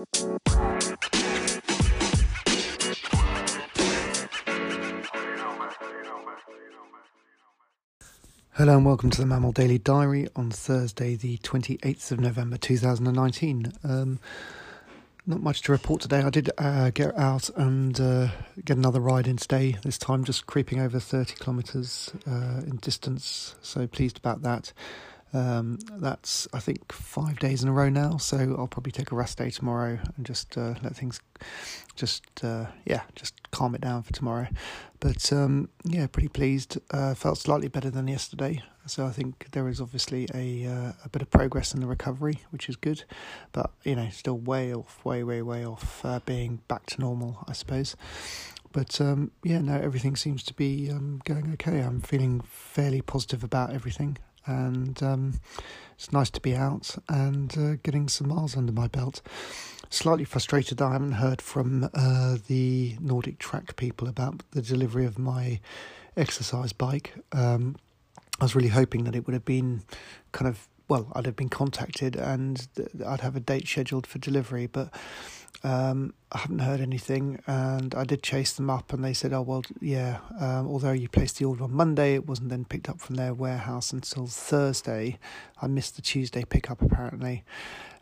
Hello and welcome to the MAMIL Daily Diary on Thursday, the 28th of November 2019. Um, not much to report today. I did uh, get out and uh, get another ride in today, this time just creeping over 30 kilometres uh, in distance, so pleased about that. Um, that's I think five days in a row now, so I'll probably take a rest day tomorrow and just uh, let things, just uh, yeah, just calm it down for tomorrow. But um, yeah, pretty pleased. Uh, felt slightly better than yesterday, so I think there is obviously a uh, a bit of progress in the recovery, which is good. But you know, still way off, way way way off uh, being back to normal, I suppose. But um, yeah, no, everything seems to be um, going okay. I'm feeling fairly positive about everything and um, it's nice to be out and uh, getting some miles under my belt. Slightly frustrated that I haven't heard from uh, the NordicTrack people about the delivery of my exercise bike. Um, I was really hoping that it would have been kind of well, I'd have been contacted and I'd have a date scheduled for delivery, but um, I haven't heard anything, and I did chase them up, and they said, "Oh well, yeah. Um, although you placed the order on Monday, it wasn't then picked up from their warehouse until Thursday. I missed the Tuesday pickup apparently,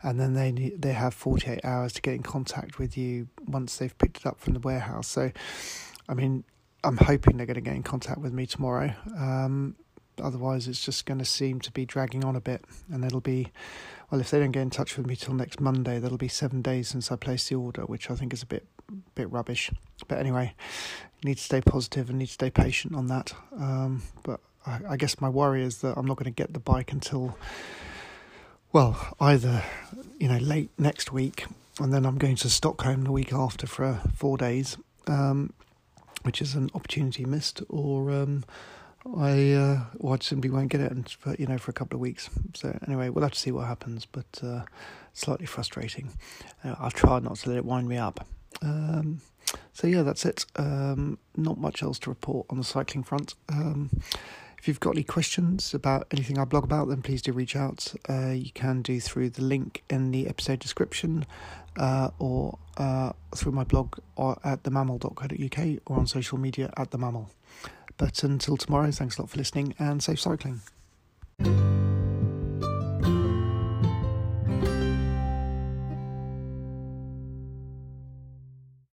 and then they they have forty eight hours to get in contact with you once they've picked it up from the warehouse. So, I mean, I'm hoping they're going to get in contact with me tomorrow. Um, otherwise, it's just going to seem to be dragging on a bit, and it'll be well, if they don't get in touch with me till next Monday, that'll be seven days since I placed the order, which I think is a bit bit rubbish. But anyway, need to stay positive and need to stay patient on that. Um, but I, I guess my worry is that I'm not going to get the bike until well, either you know late next week, and then I'm going to Stockholm the week after for four days, um, which is an opportunity missed, or um, I uh, well, I simply won't get it for you know for a couple of weeks. So anyway, we'll have to see what happens, but uh, slightly frustrating. Uh, I'll try not to let it wind me up. Um, so yeah, that's it. Um, not much else to report on the cycling front. Um, if you've got any questions about anything I blog about, then please do reach out. Uh, you can do through the link in the episode description uh, or uh, through my blog or at themamil.co.uk or on social media at themamil. But until tomorrow, thanks a lot for listening and safe cycling.